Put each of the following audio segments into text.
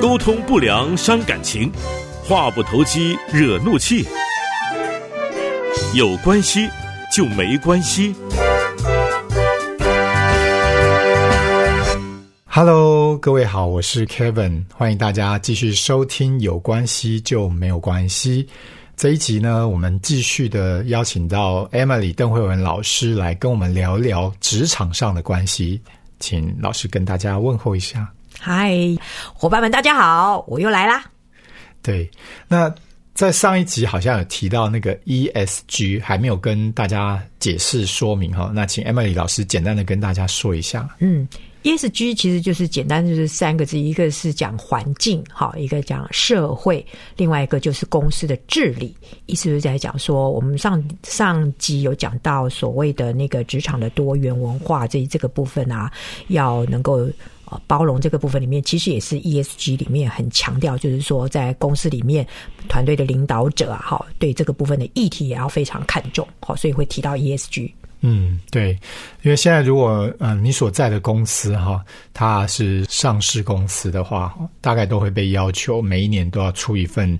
沟通不良伤感情，话不投机惹怒气。有关系就没关系。Hello，各位好，我是 Kevin，欢迎大家继续收听《有关系就没有关系》这一集呢，我们继续的邀请到 Emily 邓慧文老师来跟我们聊聊职场上的关系，请老师跟大家问候一下。嗨，伙伴们，大家好，我又来啦。对，那在上一集好像有提到那个 ESG，还没有跟大家解释说明哈，那请 Emily 老师简单的跟大家说一下。嗯。ESG 其实就是简单，就是三个字，一个是讲环境，好，一个讲社会，另外一个就是公司的治理。意思就是在讲说，我们上上集有讲到所谓的那个职场的多元文化这这个部分啊，要能够呃包容这个部分里面，其实也是 ESG 里面很强调，就是说在公司里面团队的领导者啊，哈，对这个部分的议题也要非常看重，好，所以会提到 ESG。嗯，对，因为现在如果嗯、呃、你所在的公司哈，它是上市公司的话，大概都会被要求每一年都要出一份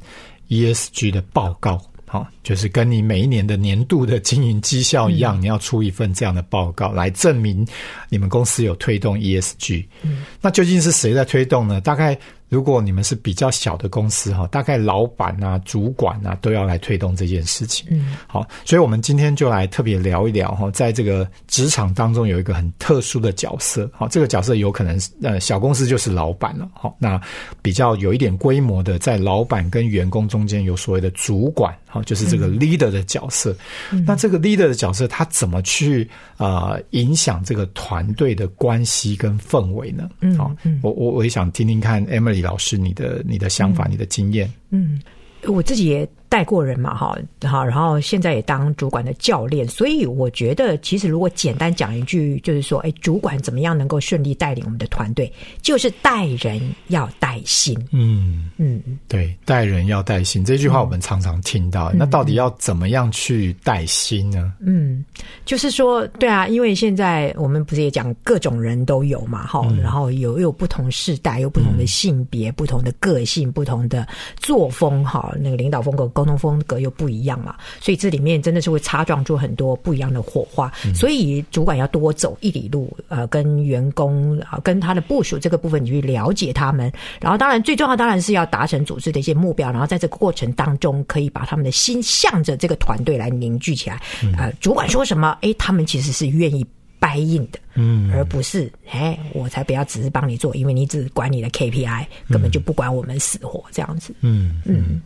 ESG 的报告，好，就是跟你每一年的年度的经营绩效一样，嗯、你要出一份这样的报告来证明你们公司有推动 ESG。嗯，那究竟是谁在推动呢？大概。如果你们是比较小的公司哈，大概老板啊、主管啊都要来推动这件事情。嗯，好，所以我们今天就来特别聊一聊哈，在这个职场当中有一个很特殊的角色。好，这个角色有可能呃小公司就是老板了。好，那比较有一点规模的，在老板跟员工中间有所谓的主管，好，就是这个 leader 的角色。嗯、那这个 leader 的角色，他怎么去呃影响这个团队的关系跟氛围呢？嗯，好，我我我也想听听看 Emily。老师，你的你的想法，嗯、你的经验，嗯，我自己也带过人嘛，哈，好，然后现在也当主管的教练，所以我觉得，其实如果简单讲一句，就是说，哎，主管怎么样能够顺利带领我们的团队，就是带人要带心，嗯嗯，对，带人要带心这句话我们常常听到，嗯、那到底要怎么样去带心呢？嗯，就是说，对啊，因为现在我们不是也讲各种人都有嘛，哈、嗯，然后有有不同世代，有不同的性别、嗯、不同的个性、不同的作风，哈，那个领导风格。沟通风格又不一样嘛，所以这里面真的是会擦撞出很多不一样的火花。嗯、所以主管要多走一里路，呃，跟员工啊，跟他的部署这个部分，你去了解他们。然后，当然最重要当然是要达成组织的一些目标，然后在这个过程当中，可以把他们的心向着这个团队来凝聚起来。嗯、呃，主管说什么，哎，他们其实是愿意掰硬的。嗯，而不是哎，我才不要只是帮你做，因为你只管你的 KPI，根本就不管我们死活这样子。嗯嗯，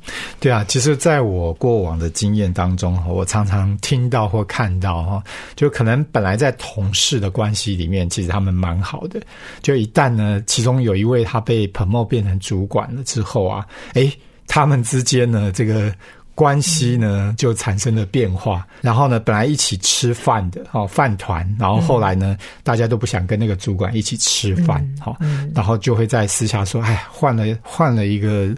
对啊，其实，在我过往的经验当中，我常常听到或看到哈，就可能本来在同事的关系里面，其实他们蛮好的，就一旦呢，其中有一位他被 promote 变成主管了之后啊，哎，他们之间呢，这个。关系呢就产生了变化，然后呢，本来一起吃饭的哦饭团，然后后来呢，大家都不想跟那个主管一起吃饭，好、嗯，然后就会在私下说，哎，换了换了一个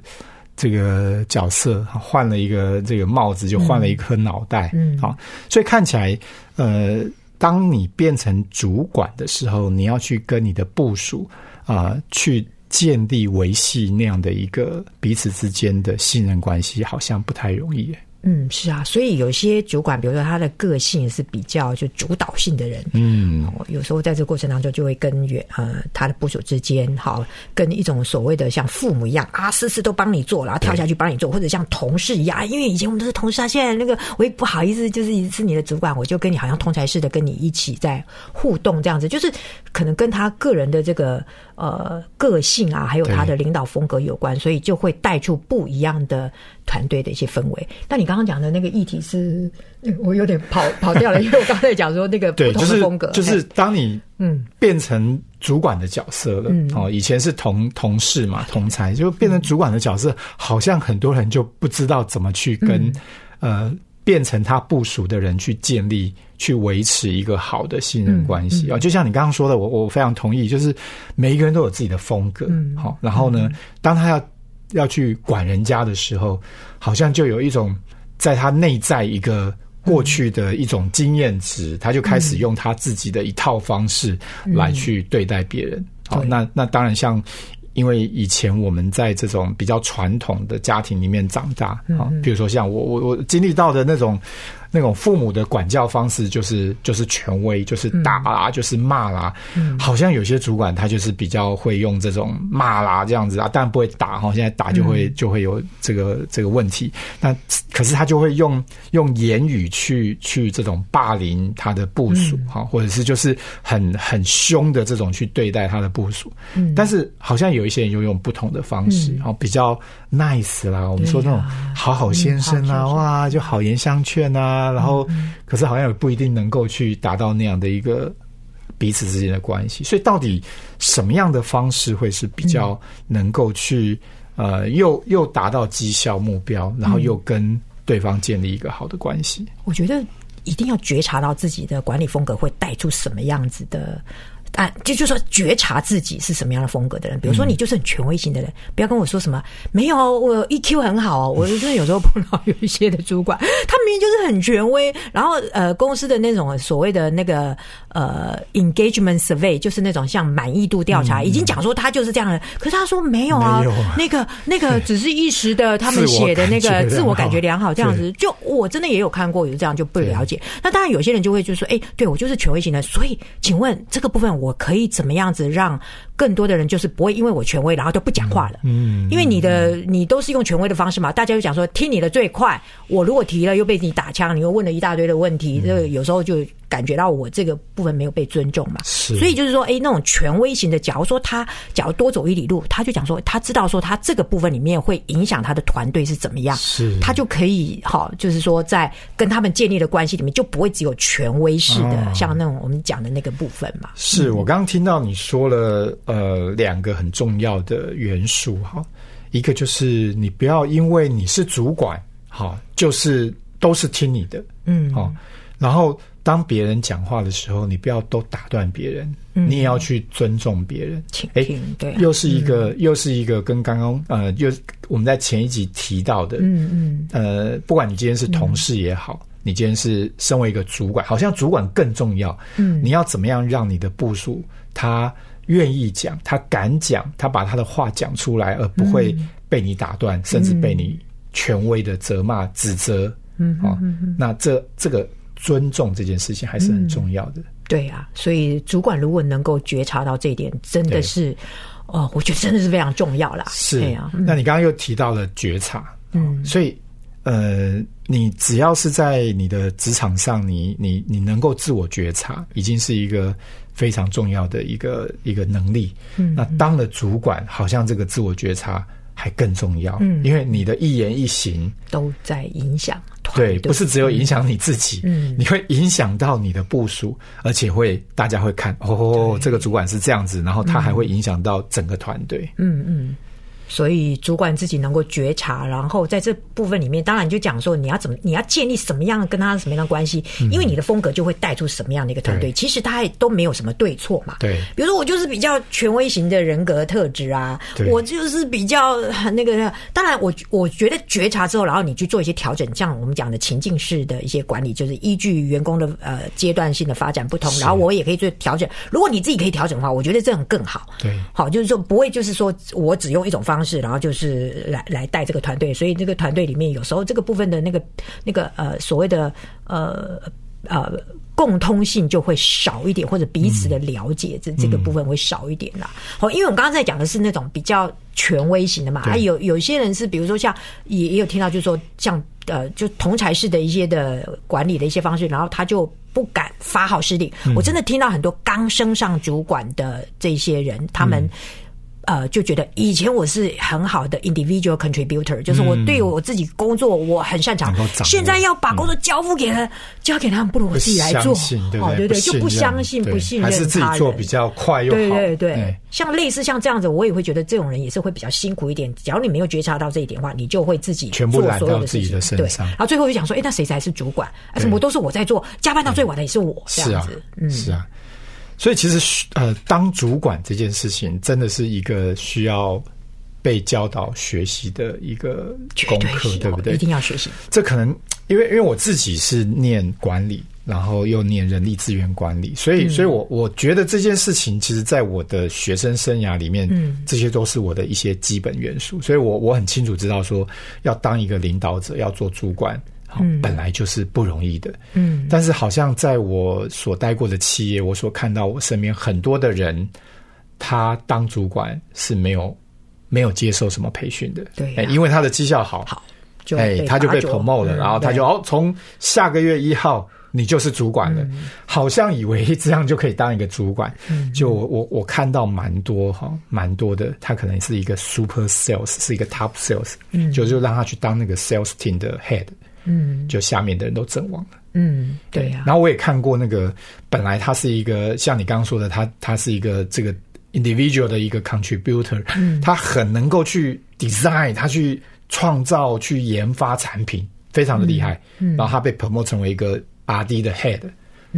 这个角色，换了一个这个帽子，就换了一颗脑袋，嗯，好，所以看起来，呃，当你变成主管的时候，你要去跟你的部属啊、呃、去。建立维系那样的一个彼此之间的信任关系，好像不太容易耶。嗯，是啊，所以有些主管，比如说他的个性是比较就主导性的人，嗯，哦、有时候在这个过程当中就会跟原呃他的部署之间，好跟一种所谓的像父母一样啊，事事都帮你做，然后跳下去帮你做，或者像同事一样，因为以前我们都是同事啊，现在那个我也不好意思，就是是你的主管，我就跟你好像同才似的跟你一起在互动这样子，就是可能跟他个人的这个呃个性啊，还有他的领导风格有关，所以就会带出不一样的团队的一些氛围。那你刚刚讲的那个议题是，我有点跑跑掉了，因为我刚才讲说那个不同的风格，就是、就是当你嗯。变成主管的角色了，嗯、哦，以前是同同事嘛，同才，就变成主管的角色，好像很多人就不知道怎么去跟、嗯、呃变成他部署的人去建立、去维持一个好的信任关系啊、嗯嗯。就像你刚刚说的，我我非常同意，就是每一个人都有自己的风格，嗯，好，然后呢，当他要要去管人家的时候，好像就有一种。在他内在一个过去的一种经验值，他就开始用他自己的一套方式来去对待别人。好，对那那当然像。因为以前我们在这种比较传统的家庭里面长大啊，比如说像我我我经历到的那种那种父母的管教方式，就是就是权威，就是打啦，就是骂啦。好像有些主管他就是比较会用这种骂啦这样子啊，但不会打哈。现在打就会就会有这个这个问题。那可是他就会用用言语去去这种霸凌他的部署哈，或者是就是很很凶的这种去对待他的部署。嗯，但是好像有一些人又用不同的方式，哦，比较 nice 啦，我们说那种好好先生啊，哇，就好言相劝啊，然后可是好像也不一定能够去达到那样的一个彼此之间的关系。所以到底什么样的方式会是比较能够去呃又又达到绩效目标，然后又跟对方建立一个好的关系？我觉得一定要觉察到自己的管理风格会带出什么样子的。啊，就就说觉察自己是什么样的风格的人，比如说你就是很权威型的人，不要跟我说什么没有我 EQ 很好哦，我真的有时候碰到有一些的主管，他明明就是很权威，然后呃公司的那种所谓的那个呃 engagement survey，就是那种像满意度调查，已经讲说他就是这样的，可是他说没有啊，那个那个 只是一时的，他们写的那个自我感觉良好这样子，就我真的也有看过有这样就不了解，那当然有些人就会就说，哎，对我就是权威型的，所以请问这个部分我。我可以怎么样子让更多的人就是不会因为我权威，然后就不讲话了？嗯，因为你的你都是用权威的方式嘛，大家就讲说听你的最快。我如果提了又被你打枪，你又问了一大堆的问题，这有时候就感觉到我这个部分没有被尊重嘛。是，所以就是说，哎，那种权威型的，假如说他假如多走一里路，他就讲说他知道说他这个部分里面会影响他的团队是怎么样，是，他就可以好，就是说在跟他们建立的关系里面就不会只有权威式的，像那种我们讲的那个部分嘛。是我刚刚听到你说了呃两个很重要的元素哈，一个就是你不要因为你是主管好，就是都是听你的，嗯，好，然后当别人讲话的时候，你不要都打断别人，你也要去尊重别人。哎，对，又是一个又是一个跟刚刚呃，又我们在前一集提到的，嗯嗯，呃，不管你今天是同事也好。你今天是身为一个主管，好像主管更重要。嗯，你要怎么样让你的部属他愿意讲，他敢讲，他把他的话讲出来，而不会被你打断，甚至被你权威的责骂、指责。嗯，啊，那这这个尊重这件事情还是很重要的。对啊，所以主管如果能够觉察到这一点，真的是哦，我觉得真的是非常重要啦。是啊，那你刚刚又提到了觉察，嗯，所以。呃，你只要是在你的职场上，你你你能够自我觉察，已经是一个非常重要的一个一个能力。嗯，那当了主管，好像这个自我觉察还更重要。嗯，因为你的一言一行都在影响。对，不是只有影响你自己，嗯，你会影响到你的部署，而且会大家会看哦，这个主管是这样子，然后他还会影响到整个团队。嗯嗯。所以主管自己能够觉察，然后在这部分里面，当然就讲说你要怎么，你要建立什么样跟他什么样的关系，因为你的风格就会带出什么样的一个团队。其实他也都没有什么对错嘛。对，比如说我就是比较权威型的人格特质啊，我就是比较那个。当然，我我觉得觉察之后，然后你去做一些调整，像我们讲的情境式的一些管理，就是依据员工的呃阶段性的发展不同，然后我也可以做调整。如果你自己可以调整的话，我觉得这样更好。对，好，就是说不会就是说我只用一种方。方式，然后就是来来带这个团队，所以这个团队里面有时候这个部分的那个那个呃所谓的呃呃共通性就会少一点，或者彼此的了解这这个部分会少一点啦。好，因为我们刚刚在讲的是那种比较权威型的嘛，还有有些人是比如说像也也有听到，就是说像呃就同才式的一些的管理的一些方式，然后他就不敢发号施令。我真的听到很多刚升上主管的这些人，他们。呃，就觉得以前我是很好的 individual contributor，就是我对我自己工作我很擅长，现在要把工作交付给他，交给他们，不如我自己来做，哦，对对，就不相信、不信任，还是自己做比较快又好。对对对，像类似像这样子，我也会觉得这种人也是会比较辛苦一点。只要你没有觉察到这一点的话，你就会自己全部所有的自己的身上，然后最后就想说，哎，那谁才是主管？什么都是我在做，加班到最晚的也是我，这样子，嗯，是啊。所以其实，呃，当主管这件事情真的是一个需要被教导学习的一个功课，对不对？一定要学习。这可能因为因为我自己是念管理。然后又念人力资源管理，所以，所以我我觉得这件事情，其实在我的学生生涯里面，嗯，这些都是我的一些基本元素。所以我我很清楚知道说，要当一个领导者，要做主管，嗯，本来就是不容易的，嗯。但是好像在我所待过的企业，我所看到我身边很多的人，他当主管是没有没有接受什么培训的，对，因为他的绩效好，好，哎，他就被 promote 了，然后他就哦，从下个月一号。你就是主管了，好像以为这样就可以当一个主管。嗯就我我看到蛮多哈，蛮多的，他可能是一个 super sales，是一个 top sales，就就让他去当那个 sales team 的 head，嗯，就下面的人都阵亡了。嗯，对呀。然后我也看过那个，本来他是一个像你刚刚说的，他他是一个这个 individual 的一个 contributor，他很能够去 design，他去创造、去研发产品，非常的厉害。嗯然后他被 promote 成为一个。RD 的 head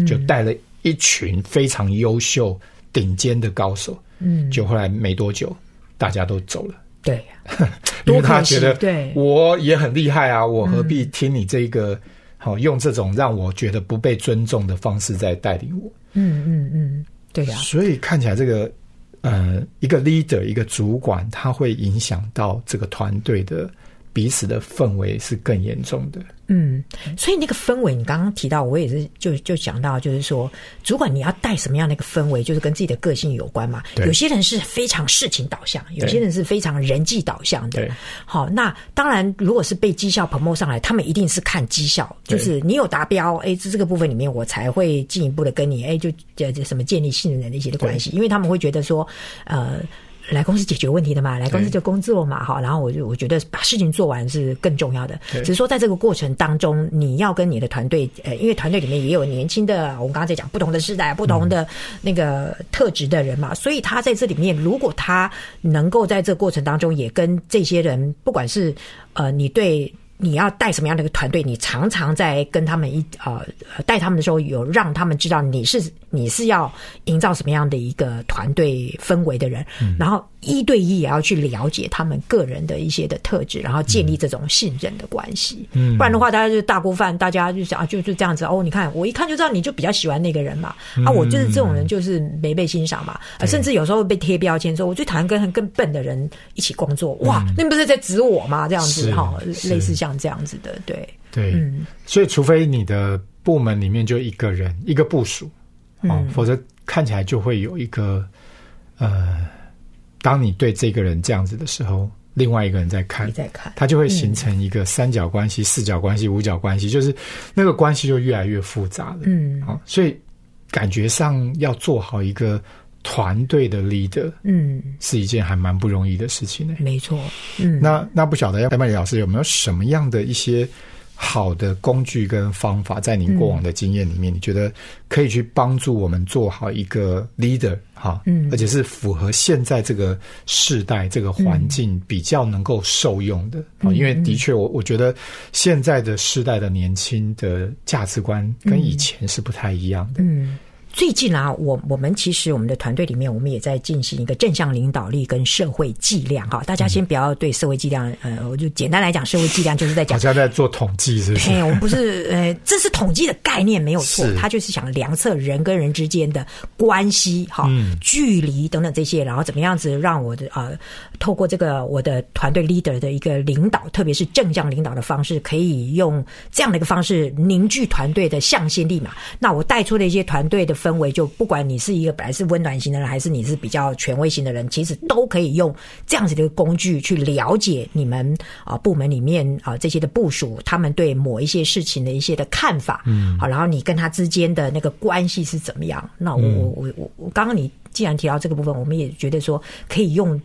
就带了一群非常优秀、顶尖的高手，嗯，就后来没多久，大家都走了。对，因为他觉得，对，我也很厉害啊，我何必听你这个好用这种让我觉得不被尊重的方式在带领我？嗯嗯嗯，对呀。所以看起来这个呃，一个 leader，一个主管，他会影响到这个团队的彼此的氛围是更严重的。嗯，所以那个氛围，你刚刚提到，我也是就就讲到，就是说，主管你要带什么样的一个氛围，就是跟自己的个性有关嘛。有些人是非常事情导向，有些人是非常人际导向的。好，那当然，如果是被绩效 promote 上来，他们一定是看绩效，就是你有达标，哎，这这个部分里面，我才会进一步的跟你，哎，就这什么建立信任的一些的关系，因为他们会觉得说，呃。来公司解决问题的嘛，来公司就工作嘛，哈。然后我就我觉得把事情做完是更重要的。只是说在这个过程当中，你要跟你的团队，呃，因为团队里面也有年轻的，我们刚刚在讲不同的时代、不同的那个特质的人嘛，所以他在这里面，如果他能够在这个过程当中也跟这些人，不管是呃，你对。你要带什么样的一个团队？你常常在跟他们一呃带他们的时候，有让他们知道你是你是要营造什么样的一个团队氛围的人，然后。一对一也要去了解他们个人的一些的特质，然后建立这种信任的关系。嗯，不然的话，大家就大锅饭，大家就想啊，就就这样子哦。你看，我一看就知道你就比较喜欢那个人嘛。啊，我就是这种人，就是没被欣赏嘛。啊，甚至有时候被贴标签，说我最讨厌跟更笨的人一起工作。哇，那不是在指我吗？这样子哈，类似像这样子的，对对。嗯，所以除非你的部门里面就一个人一个部署，哦，否则看起来就会有一个呃。当你对这个人这样子的时候，另外一个人在看，在看，他就会形成一个三角关系、四角关系、五角关系，就是那个关系就越来越复杂了。嗯，好，所以感觉上要做好一个团队的 leader，嗯，是一件还蛮不容易的事情呢。没错，嗯，那那不晓得戴曼里老师有没有什么样的一些？好的工具跟方法，在您过往的经验里面，你觉得可以去帮助我们做好一个 leader 哈，嗯，而且是符合现在这个世代这个环境比较能够受用的啊，因为的确，我我觉得现在的世代的年轻的价值观跟以前是不太一样的，嗯。最近啊，我我们其实我们的团队里面，我们也在进行一个正向领导力跟社会计量哈。大家先不要对社会计量，呃，我就简单来讲，社会计量就是在讲，好像在做统计，是不是？哎，我们不是，呃，这是统计的概念没有错，它就是想量测人跟人之间的关系哈，距离等等这些，然后怎么样子让我的呃，透过这个我的团队 leader 的一个领导，特别是正向领导的方式，可以用这样的一个方式凝聚团队的向心力嘛。那我带出的一些团队的。氛围就不管你是一个本来是温暖型的人，还是你是比较权威型的人，其实都可以用这样子的一个工具去了解你们啊部门里面啊这些的部署，他们对某一些事情的一些的看法，嗯，好，然后你跟他之间的那个关系是怎么样？那我我我我我刚刚你既然提到这个部分，我们也觉得说可以用。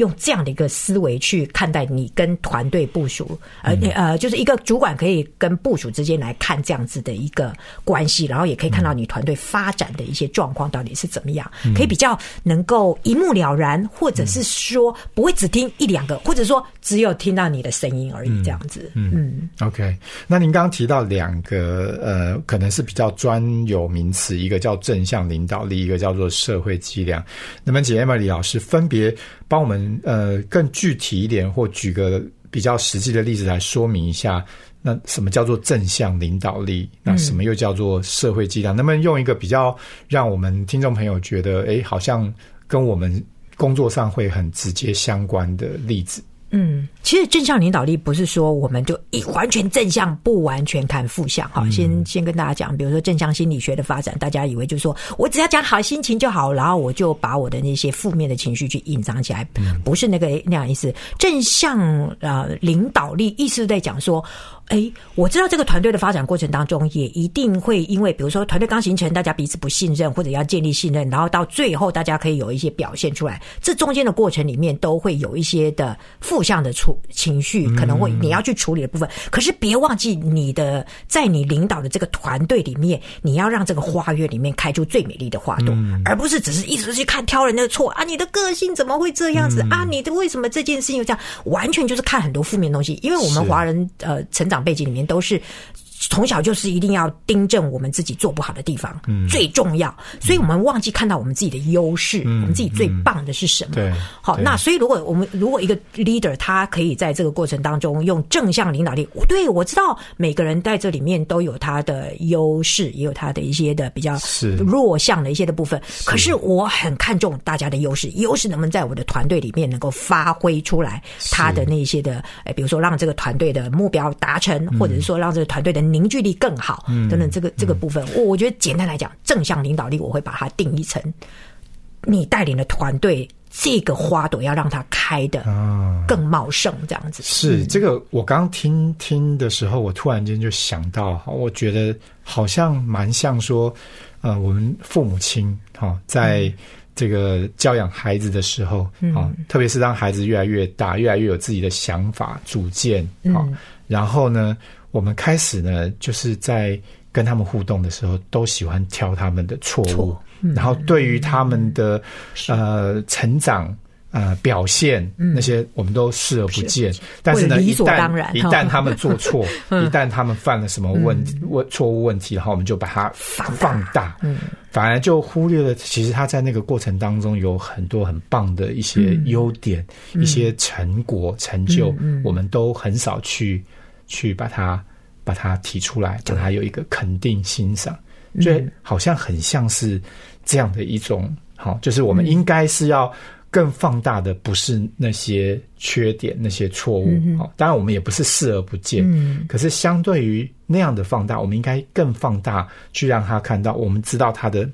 用这样的一个思维去看待你跟团队部署，呃呃，就是一个主管可以跟部署之间来看这样子的一个关系，然后也可以看到你团队发展的一些状况到底是怎么样，可以比较能够一目了然，或者是说不会只听一两个，或者说只有听到你的声音而已，这样子。嗯，OK。那您刚刚提到两个呃，可能是比较专有名词，一个叫正向领导力，一个叫做社会伎俩。那么，姐 Emily 老师分别。帮我们呃更具体一点，或举个比较实际的例子来说明一下，那什么叫做正向领导力？那什么又叫做社会计量？能不能用一个比较让我们听众朋友觉得，哎，好像跟我们工作上会很直接相关的例子？嗯，其实正向领导力不是说我们就一完全正向，不完全看负向。哈，先先跟大家讲，比如说正向心理学的发展，大家以为就是说我只要讲好心情就好，然后我就把我的那些负面的情绪去隐藏起来，不是那个那样意思。正向呃领导力意思在讲说。哎，我知道这个团队的发展过程当中，也一定会因为，比如说团队刚形成，大家彼此不信任，或者要建立信任，然后到最后大家可以有一些表现出来。这中间的过程里面，都会有一些的负向的处情绪，可能会你要去处理的部分。可是别忘记，你的在你领导的这个团队里面，你要让这个花园里面开出最美丽的花朵，而不是只是一直去看挑人的错啊！你的个性怎么会这样子啊？你的为什么这件事情这样？完全就是看很多负面东西，因为我们华人呃成长。背景里面都是。从小就是一定要盯正我们自己做不好的地方，嗯最重要。所以我们忘记看到我们自己的优势，我们自己最棒的是什么？好，那所以如果我们如果一个 leader 他可以在这个过程当中用正向领导力，对我知道每个人在这里面都有他的优势，也有他的一些的比较弱项的一些的部分。可是我很看重大家的优势，优势能不能在我的团队里面能够发挥出来？他的那些的，哎，比如说让这个团队的目标达成，或者是说让这个团队的。凝聚力更好，等等，这个这个部分，我我觉得简单来讲，正向领导力，我会把它定义成你带领的团队，这个花朵要让它开的更茂盛，这样子。是这个，我刚听听的时候，我突然间就想到，我觉得好像蛮像说，呃，我们父母亲哈，在这个教养孩子的时候啊，特别是当孩子越来越大，越来越有自己的想法、主见啊，然后呢。我们开始呢，就是在跟他们互动的时候，都喜欢挑他们的错误，然后对于他们的呃成长呃表现那些，我们都视而不见。但是呢，一旦一旦他们做错，一旦他们犯了什么问问错误问题，然后我们就把它放大，反而就忽略了其实他在那个过程当中有很多很棒的一些优点、一些成果成就，我们都很少去。去把它把它提出来，把它有一个肯定欣赏，所以好像很像是这样的一种好，就是我们应该是要更放大的，不是那些缺点、那些错误。好，当然我们也不是视而不见，可是相对于那样的放大，我们应该更放大，去让他看到，我们知道他的。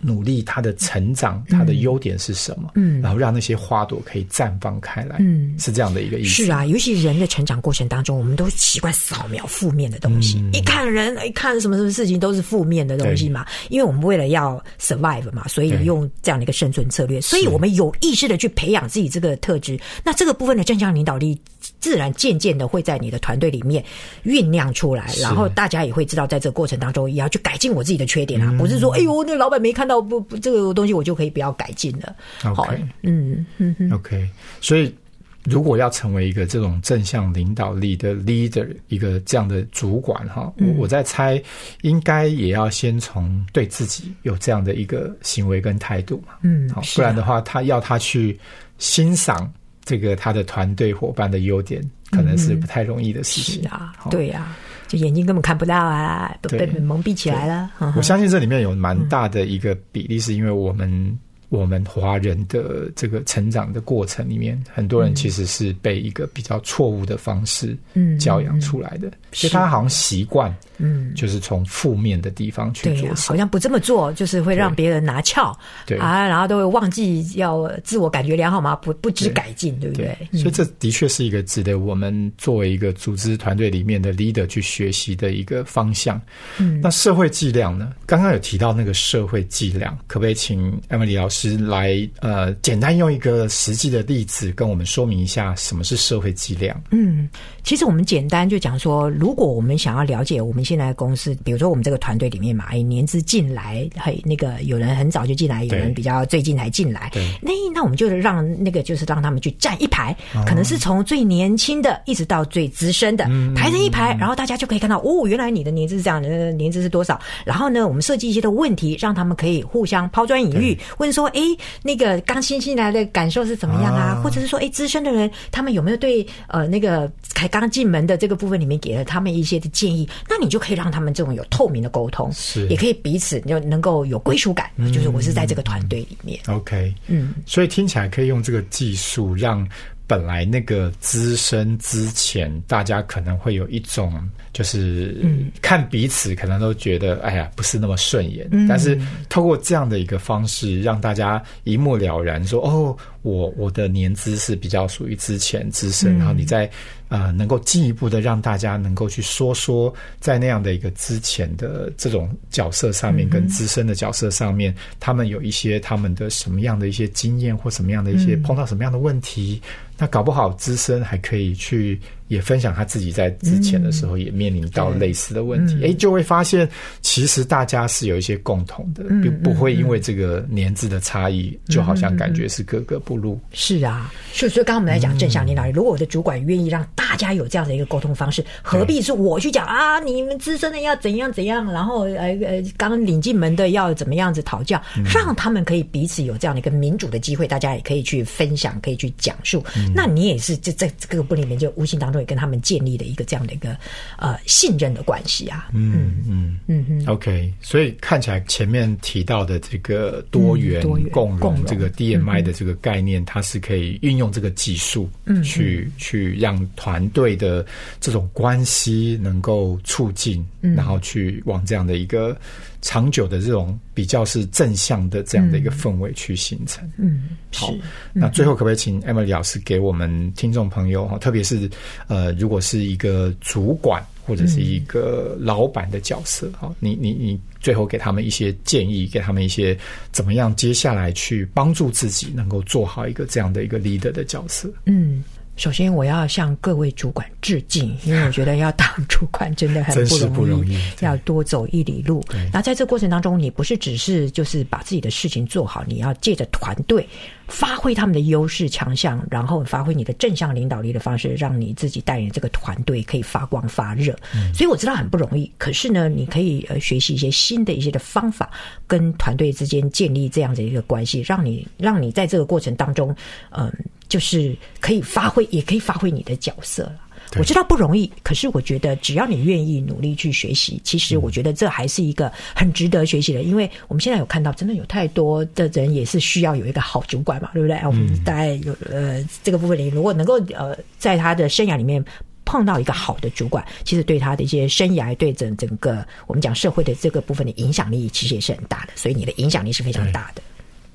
努力，他的成长，他的优点是什么？嗯，然后让那些花朵可以绽放开来。嗯，是这样的一个意思。是啊，尤其人的成长过程当中，我们都习惯扫描负面的东西。一看人，一看什么什么事情都是负面的东西嘛。因为我们为了要 survive 嘛，所以用这样的一个生存策略。所以我们有意识的去培养自己这个特质。那这个部分的正向领导力，自然渐渐的会在你的团队里面酝酿出来。然后大家也会知道，在这个过程当中，也要去改进我自己的缺点啊。不是说，哎呦，那老板没看。到不不这个东西我就可以不要改进了。OK，嗯，OK，所以如果要成为一个这种正向领导力的 leader，一个这样的主管哈，我我在猜，应该也要先从对自己有这样的一个行为跟态度嘛。嗯，好，不然的话，他要他去欣赏这个他的团队伙伴的优点，可能是不太容易的事情啊。对呀。就眼睛根本看不到啊，都被蒙蔽起来了。我相信这里面有蛮大的一个比例，是因为我们。我们华人的这个成长的过程里面，很多人其实是被一个比较错误的方式教养出来的，所以他好像习惯，嗯，就是从负面的地方去做，好像不这么做就是会让别人拿翘，对啊，然后都会忘记要自我感觉良好嘛，不不知改进，对不对？所以这的确是一个值得我们作为一个组织团队里面的 leader 去学习的一个方向。嗯，那社会剂量呢？刚刚有提到那个社会剂量，可不可以请 Emily 老师？是来呃，简单用一个实际的例子跟我们说明一下什么是社会计量。嗯，其实我们简单就讲说，如果我们想要了解我们现在公司，比如说我们这个团队里面嘛，哎，年资进来，嘿，那个有人很早就进来，有人比较最近才进来，那那我们就让那个就是让他们去站一排，可能是从最年轻的一直到最资深的排成一排，然后大家就可以看到哦，原来你的年资是这样的，年资是多少？然后呢，我们设计一些的问题，让他们可以互相抛砖引玉，问说。哎，那个刚新进来的感受是怎么样啊？或者是说，哎，资深的人他们有没有对呃那个才刚进门的这个部分里面给了他们一些的建议？那你就可以让他们这种有透明的沟通，是也可以彼此就能够有归属感，就是我是在这个团队里面。OK，嗯，所以听起来可以用这个技术让。本来那个资深之前，大家可能会有一种就是看彼此可能都觉得哎呀不是那么顺眼，但是透过这样的一个方式，让大家一目了然说哦，我我的年资是比较属于之前资深，然后你在呃能够进一步的让大家能够去说说在那样的一个之前的这种角色上面，跟资深的角色上面，他们有一些他们的什么样的一些经验或什么样的一些碰到什么样的问题。那搞不好资深还可以去也分享他自己在之前的时候也面临到类似的问题，哎、就会发现其实大家是有一些共同的，并不会因为这个年资的差异，就好像感觉是格格不入。是啊，所以所以刚刚我们来讲正向领导力，如果我的主管愿意让大家有这样的一个沟通方式，何必是我去讲啊？你们资深的要怎样怎样，然后呃呃，刚领进门的要怎么样子讨教，让他们可以彼此有这样的一个民主的机会，大家也可以去分享，可以去讲述。那你也是就在这个部里面，就无形当中也跟他们建立的一个这样的一个呃信任的关系啊。嗯嗯。嗯嗯。OK，所以看起来前面提到的这个多元嗯共共融融。这个 DMI 的这个概念，它是可以运用这个技术，嗯去去让团队的这种关系能够促进，嗯。然后去往这样的一个长久的这种比较是正向的这样的一个氛围去形成。嗯，好，那最后可不可以请 Emily 老师给我们听众朋友哈，特别是呃，如果是一个主管或者是一个老板的角色哈，你你你最后给他们一些建议，给他们一些怎么样接下来去帮助自己能够做好一个这样的一个 leader 的角色。嗯，首先我要向各位主管致敬，因为我觉得要当主管真的很不容易，不容易要多走一里路。那在这个过程当中，你不是只是就是把自己的事情做好，你要借着团队发挥他们的优势强项，然后发挥你的正向领导力的方式，让你自己带领这个团队可以发光发热。所以我知道很不容易，可是呢，你可以呃学习一些新的一些的方法，跟团队之间建立这样的一个关系，让你让你在这个过程当中，嗯、就是可以发挥，也可以发挥你的角色了。我知道不容易，可是我觉得只要你愿意努力去学习，其实我觉得这还是一个很值得学习的。因为我们现在有看到，真的有太多的人也是需要有一个好主管嘛，对不对？我们大概有呃这个部分里，如果能够呃在他的生涯里面。碰到一个好的主管，其实对他的一些生涯、对整整个我们讲社会的这个部分的影响力，其实也是很大的。所以你的影响力是非常大的。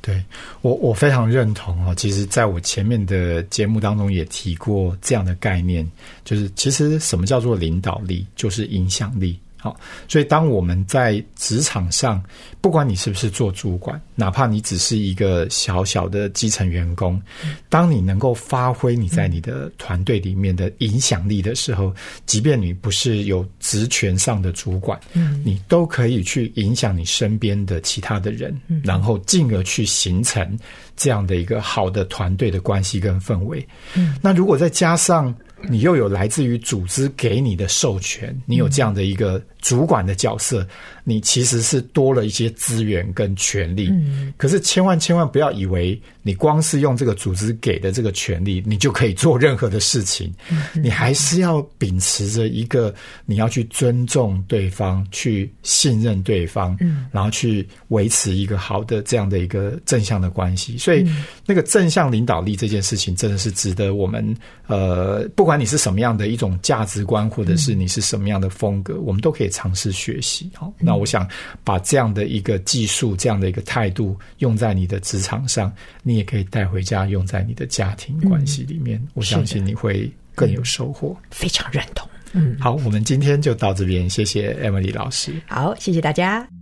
对我，我非常认同哦。其实，在我前面的节目当中也提过这样的概念，就是其实什么叫做领导力，就是影响力。好，所以当我们在职场上，不管你是不是做主管，哪怕你只是一个小小的基层员工，当你能够发挥你在你的团队里面的影响力的时候，即便你不是有职权上的主管，嗯，你都可以去影响你身边的其他的人，然后进而去形成这样的一个好的团队的关系跟氛围。嗯，那如果再加上你又有来自于组织给你的授权，你有这样的一个主管的角色，你其实是多了一些资源跟权利。嗯，可是千万千万不要以为你光是用这个组织给的这个权利，你就可以做任何的事情。你还是要秉持着一个你要去尊重对方，去信任对方，嗯，然后去维持一个好的这样的一个正向的关系。所以，那个正向领导力这件事情，真的是值得我们呃，不管你是什么样的一种价值观，或者是你是什么样的风格，我们都可以尝试学习。好，那我想把这样的一个技术、这样的一个态度用在你的职场上，你也可以带回家，用在你的家庭关系里面。我相信你会更有收获。非常认同。嗯，好，我们今天就到这边，谢谢 Emily 老师。好，谢谢大家。嗯